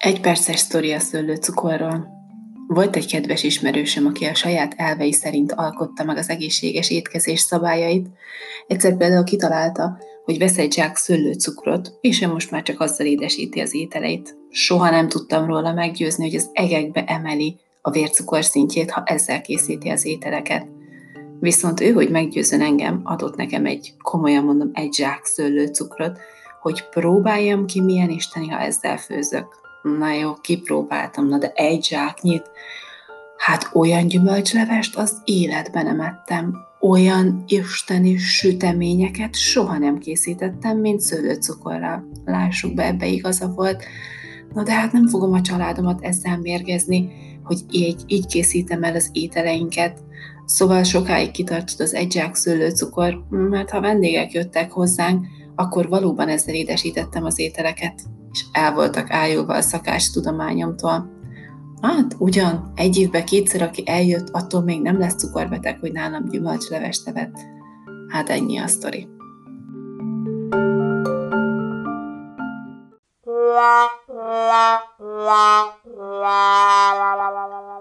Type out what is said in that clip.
Egy perces sztori a szőlőcukorról. Volt egy kedves ismerősöm, aki a saját elvei szerint alkotta meg az egészséges étkezés szabályait. Egyszer például kitalálta, hogy vesz egy zsák szőlőcukrot, és ő most már csak azzal édesíti az ételeit. Soha nem tudtam róla meggyőzni, hogy az egekbe emeli a vércukor szintjét, ha ezzel készíti az ételeket. Viszont ő, hogy meggyőzön engem, adott nekem egy, komolyan mondom, egy zsák szőlőcukrot, hogy próbáljam ki, milyen isteni, ha ezzel főzök. Na jó, kipróbáltam, na de egy zsáknyit. Hát olyan gyümölcslevest az életben nem ettem. Olyan isteni süteményeket soha nem készítettem, mint szőlőcukorral. Lássuk be, ebbe igaza volt. Na de hát nem fogom a családomat ezzel mérgezni, hogy így, így készítem el az ételeinket. Szóval sokáig kitartott az egy zsák szőlőcukor, mert ha vendégek jöttek hozzánk, akkor valóban ezzel édesítettem az ételeket, és el voltak ájulva a szakás. Hát, ugyan, egy évben kétszer, aki eljött, attól még nem lesz cukorbeteg, hogy nálam gyümölcslevest evett. Hát ennyi a sztori. La, la, la, la, la, la, la, la.